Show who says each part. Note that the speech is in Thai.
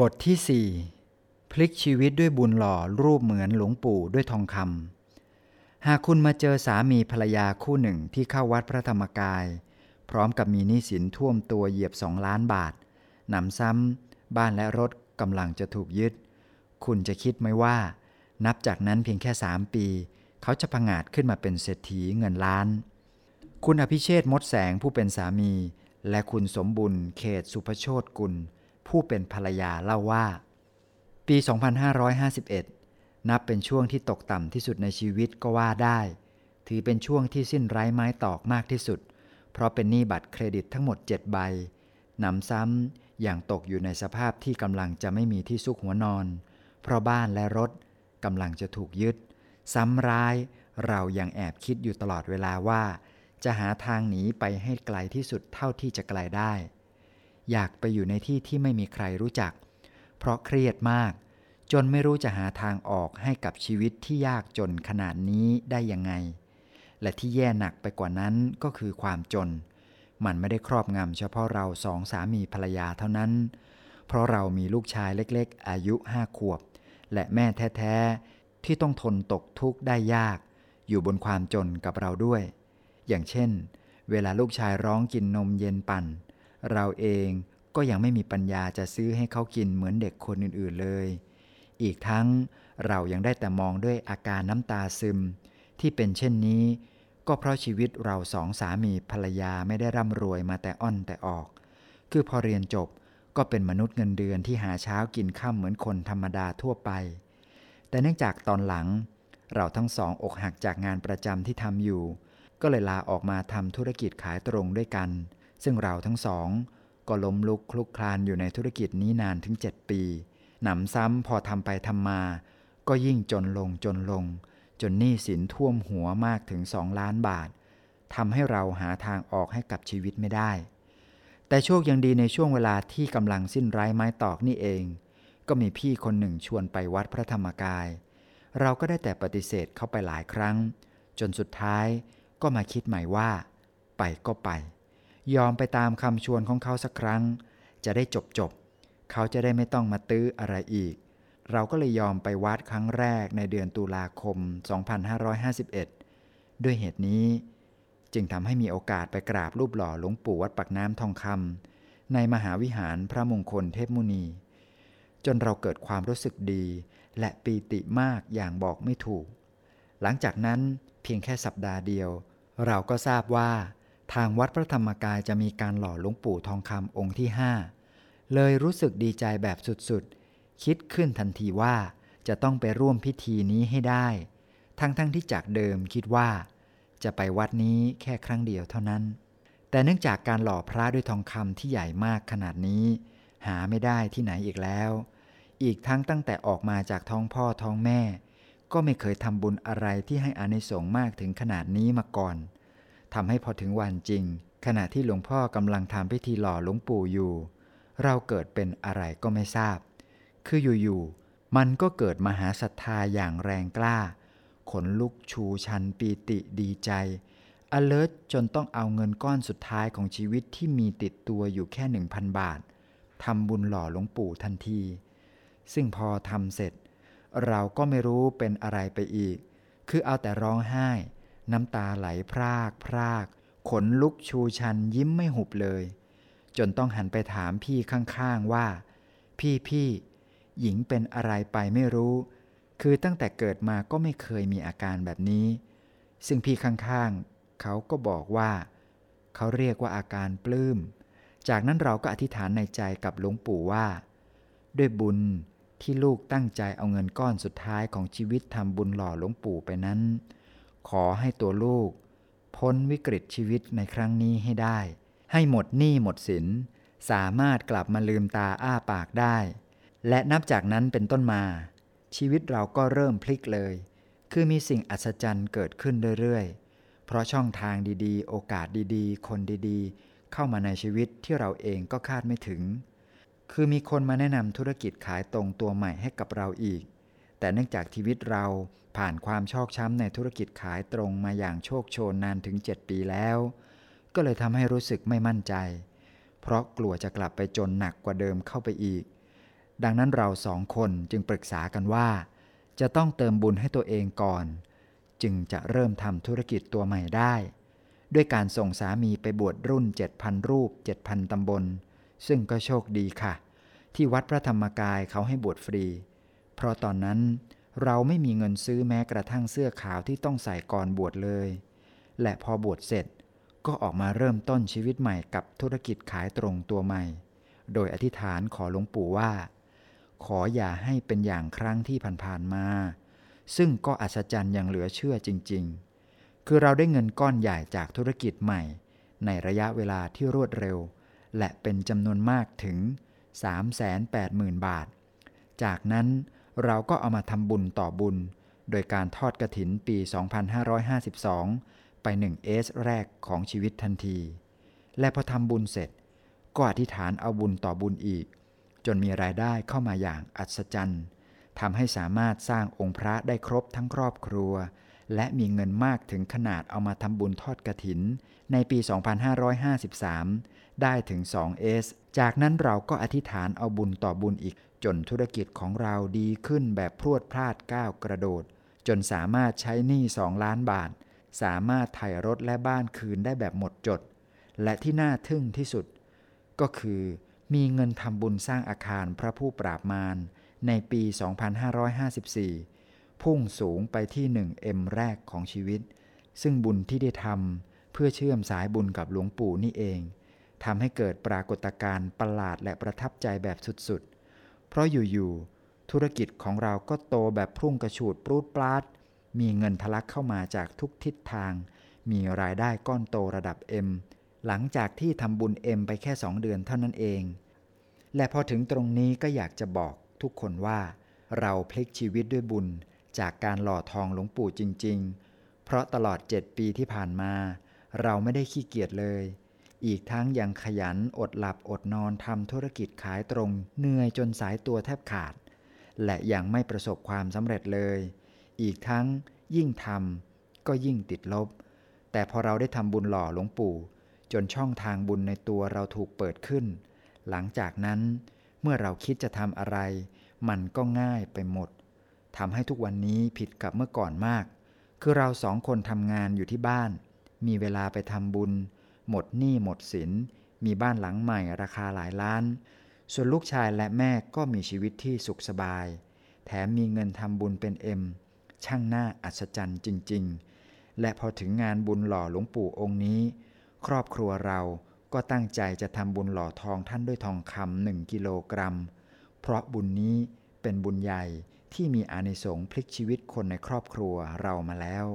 Speaker 1: บทที่ 4 พลิกชีวิตด้วยบุญหล่อรูปเหมือนหลวงปู่ด้วยทองคำหากคุณมาเจอสามีภรรยาคู่หนึ่งที่เข้าวัดพระธรรมกาย พร้อมกับมีหนี้สินท่วมตัวเหยียบสองล้านบาทหนำซ้ำบ้านและรถกำลังจะถูกยึด คุณจะคิดไหมว่า นับจากนั้นเพียงแค่สามปี เขาจะพังอาจขึ้นมาเป็นเศรษฐีเงินล้าน คุณอภิเชษมดแสงผู้เป็นสามี และคุณสมบุญเขตสุภโชตกุล ผู้เป็นภรรยาเล่าว่า ปี 2551 นับเป็นช่วงที่ตกต่ำที่สุดในชีวิตก็ว่าได้ ถือเป็นช่วงที่สิ้นไร้ไม้ตอกมากที่สุด เพราะเป็นหนี้บัตรเครดิตทั้งหมด 7 ใบหนำซ้ำอย่างตกอยู่ในสภาพที่กำลังจะไม่มีที่ซุกหัวนอน เพราะบ้านและรถกำลังจะถูกยึด ซ้ำร้ายเรายังแอบคิดอยู่ตลอดเวลาว่า จะหาทางหนีไปให้ไกลที่สุดเท่าที่จะไกลได้ อยากไปอยู่ในที่ที่ไม่มีใครรู้จัก เพราะเครียดมาก จนไม่รู้จะหาทางออกให้กับชีวิตที่ยากจนขนาดนี้ได้ยังไง และที่แย่หนักไปกว่านั้นก็คือความจน มันไม่ได้ครอบงำเฉพาะเราสองสามีภรรยาเท่านั้น เพราะเรามีลูกชายเล็กๆ อายุห้าขวบ และแม่แท้ๆ ที่ต้องทนตกทุกข์ได้ยาก อยู่บนความจนกับเราด้วย อย่างเช่น เวลาลูกชายร้องกินนมเย็นปั่น เราเองก็ยังไม่มีปัญญาจะซื้อให้เขากินเหมือนเด็กคนอื่นๆเลย อีกทั้งเรายังได้แต่มองด้วยอาการน้ำตาซึม ที่เป็นเช่นนี้ ก็เพราะชีวิตเราสองสามีภรรยาไม่ได้ร่ำรวยมาแต่อ้อนแต่ออก คือพอเรียนจบก็เป็นมนุษย์เงินเดือนที่หาเช้ากินข้าเหมือนคนธรรมดาทั่วไป แต่เนื่องจากตอนหลัง เราทั้งสองอกหักจากงานประจำที่ทำอยู่ ก็เลยลาออกมาทำธุรกิจขายตรงด้วยกัน ซึ่งเราทั้งสอง ก็ล้มลุกคลุกคลานอยู่ในธุรกิจนี้นานถึง 7 ปี หนำซ้ำพอทำไปทำมา ก็ยิ่งจนลงจนลง จนหนี้สินท่วมหัวมากถึงสองล้านบาททำให้เราหาทางออกให้กับชีวิตไม่ได้ แต่โชคยังดีในช่วงเวลาที่กำลังสิ้นไร้ไม้ตอกนี่เอง ก็มีพี่คนหนึ่งชวนไปวัดพระธรรมกาย เราก็ได้แต่ปฏิเสธเข้าไปหลายครั้ง จนสุดท้ายก็มาคิดใหม่ว่า ไปก็ไป ยอมไปตามคำชวนของเขาสักครั้ง จะได้จบจบ เขาจะได้ไม่ต้องมาตื้ออะไรอีก เราก็เลยยอมไปวัดครั้งแรกในเดือนตุลาคม 2551 ด้วยเหตุนี้ จึงทำให้มีโอกาสไปกราบรูปหล่อหลวงปู่วัดปักน้ำทองคำในมหาวิหารพระมงคลเทพมุนี จนเราเกิดความรู้สึกดี และปีติมากอย่างบอกไม่ถูก หลังจากนั้นเพียงแค่สัปดาห์เดียว เราก็ทราบว่า ทางวัดพระธรรมกายจะมีการหล่อหลวงปู่ทองคำองค์ที่ห้าเลยรู้สึกดีใจแบบสุดๆ คิดขึ้นทันทีว่าจะต้องไปร่วมพิธีนี้ให้ได้ ทั้งๆทที่จากเดิมคิดว่า จะไปวัดนี้แค่ครั้งเดียวเท่านั้น แต่เนื่องจากการหล่อพระด้วยทองคำที่ใหญ่มากขนาดนี้ หาไม่ได้ที่ไหนอีกแล้ว อีกทั้งตั้งแต่ออกมาจากท้องพ่อท้องแม่ ก็ไม่เคยทำบุญอะไรที่ให้อานิสงส์มากถึงขนาดนี้มาก่อน ทำให้พอถึงวันจริง ขณะที่หลวงพ่อกำลังทำพิธีหล่อหลวงปู่อยู่ เราเกิดเป็นอะไรก็ไม่ทราบ คืออยู่ๆมันก็เกิดมหาศรัทธาอย่างแรงกล้า ขนลุกชูชันปีติดีใจ alert จนต้องเอาเงินก้อนสุดท้ายของชีวิตที่มีติดตัวอยู่แค่หนึ่งพันบาททำบุญหล่อหลวงปู่ทันที ซึ่งพอทำเสร็จ เราก็ไม่รู้เป็นอะไรไปอีก คือเอาแต่ร้องไห้ น้ำตาไหลพรากพราก ขนลุกชูชันยิ้มไม่หุบเลย จนต้องหันไปถามพี่ข้างๆว่า พี่พี่หญิงเป็นอะไรไปไม่รู้ คือตั้งแต่เกิดมาก็ไม่เคยมีอาการแบบนี้ ซึ่งพี่ข้างๆ เขาก็บอกว่า เขาเรียกว่าอาการปลื้ม จากนั้นเราก็อธิษฐานในใจกับหลวงปู่ว่า ด้วยบุญที่ลูกตั้งใจเอาเงินก้อนสุดท้ายของชีวิตทำบุญหล่อหลวงปู่ไปนั้น ขอให้ตัวลูก พ้นวิกฤตชีวิตในครั้งนี้ให้ได้ ให้หมดหนี้หมดสิน สามารถกลับมาลืมตาอ้าปากได้ และนับจากนั้นเป็นต้นมา ชีวิตเราก็เริ่มพลิกเลย คือมีสิ่งอัศจรรย์เกิดขึ้นเรื่อยๆ เพราะช่องทางดีๆ โอกาสดีๆ คนดีๆ เข้ามาในชีวิตที่เราเองก็คาดไม่ถึง คือมีคนมาแนะนำธุรกิจขายตรงตัวใหม่ให้กับเราอีก แต่เนื่องจากชีวิตเราผ่านความชอกช้ำในธุรกิจขายตรงมาอย่างโชคโชนนานถึง 7 ปีแล้ว ก็เลยทำให้รู้สึกไม่มั่นใจ เพราะกลัวจะกลับไปจนหนักกว่าเดิมเข้าไปอีก ดังนั้นเราสองคนจึงปรึกษากันว่า จะต้องเติมบุญให้ตัวเองก่อน จึงจะเริ่มทำธุรกิจตัวใหม่ได้ ด้วยการส่งสามีไปบวชรุ่น 7,000 รูป 7,000ตำบล ซึ่งก็โชคดีค่ะ ที่วัดพระธรรมกายเขาให้บวชฟรี เพราะตอนนั้นเราไม่มีเงินซื้อแม้กระทั่งเสื้อขาวที่ต้องใส่ก่อนบวชเลย และพอบวชเสร็จก็ออกมาเริ่มต้นชีวิตใหม่กับธุรกิจขายตรงตัวใหม่ โดยอธิษฐานขอหลวงปู่ว่า ขออย่าให้เป็นอย่างครั้งที่ผ่านๆมา ซึ่งก็อัศจรรย์อย่างเหลือเชื่อจริง ๆ คือเราได้เงินก้อนใหญ่จากธุรกิจใหม่ ในระยะเวลาที่รวดเร็ว และเป็นจำนวนมากถึง 380,000 บาท จากนั้น เราก็เอามาทำบุญต่อบุญ โดยการทอดกระถินปี 2552 ไป1เอสแรกของชีวิตทันที และพอทำบุญเสร็จ ก็อธิษฐานเอาบุญต่อบุญอีก จนมีรายได้เข้ามาอย่างอัศจรรย์ทำให้สามารถสร้างองค์พระได้ครบทั้งครอบครัว และมีเงินมากถึงขนาดเอามาทำบุญทอดกระถิน ในปี 2553 ได้ถึง2เอสจากนั้นเราก็อธิษฐานเอาบุญต่อบุญอีก จนธุรกิจของเราดีขึ้นแบบพรวดพลาดก้าวกระโดด จนสามารถใช้หนี้ 2 ล้านบาท สามารถไถ่รถและบ้านคืนได้แบบหมดจด และที่น่าทึ่งที่สุด ก็คือมีเงินทำบุญสร้างอาคารพระผู้ปราบมารในปี 2554 พุ่งสูงไปที่ 1M แรกของชีวิต ซึ่งบุญที่ได้ทำเพื่อเชื่อมสายบุญกับหลวงปู่นี่เองทำให้เกิดปรากฏการณ์ประหลาดและประทับใจแบบสุดๆ เพราะอยู่ๆ ธุรกิจของเราก็โตแบบพุ่งกระฉูดปรูดปลาด มีเงินทะลักเข้ามาจากทุกทิศทาง มีรายได้ก้อนโตระดับ M หลังจากที่ทำบุญ M ไปแค่ 2 เดือนเท่านั้นเอง และพอถึงตรงนี้ก็อยากจะบอกทุกคนว่า เราพลิกชีวิตด้วยบุญ จากการหล่อทองหลวงปู่จริง ๆ เพราะตลอด7ปีที่ผ่านมา เราไม่ได้ขี้เกียจเลย อีกทั้งยังขยันอดหลับอดนอนทำธุรกิจขายตรงเหนื่อยจนสายตัวแทบขาด และยังไม่ประสบความสำเร็จเลย อีกทั้งยิ่งทำก็ยิ่งติดลบ แต่พอเราได้ทำบุญหล่อหลวงปู่ จนช่องทางบุญในตัวเราถูกเปิดขึ้น หลังจากนั้น เมื่อเราคิดจะทำอะไร มันก็ง่ายไปหมด ทำให้ทุกวันนี้ผิดกับเมื่อก่อนมาก คือเราสองคนทำงานอยู่ที่บ้าน มีเวลาไปทำบุญ หมดหนี้หมดสิน มีบ้านหลังใหม่ราคาหลายล้าน ส่วนลูกชายและแม่ก็มีชีวิตที่สุขสบาย แถมมีเงินทำบุญเป็นเอ็ม ช่างน่าอัศจรรย์จริง ๆ และพอถึงงานบุญหล่อหลวงปู่องค์นี้ ครอบครัวเราก็ตั้งใจจะทำบุญหล่อทองท่านด้วยทองคำหนึ่งกิโลกรัม เพราะบุญนี้เป็นบุญใหญ่ ที่มีอานิสงส์พลิกชีวิตคนในครอบครัวเรามาแล้ว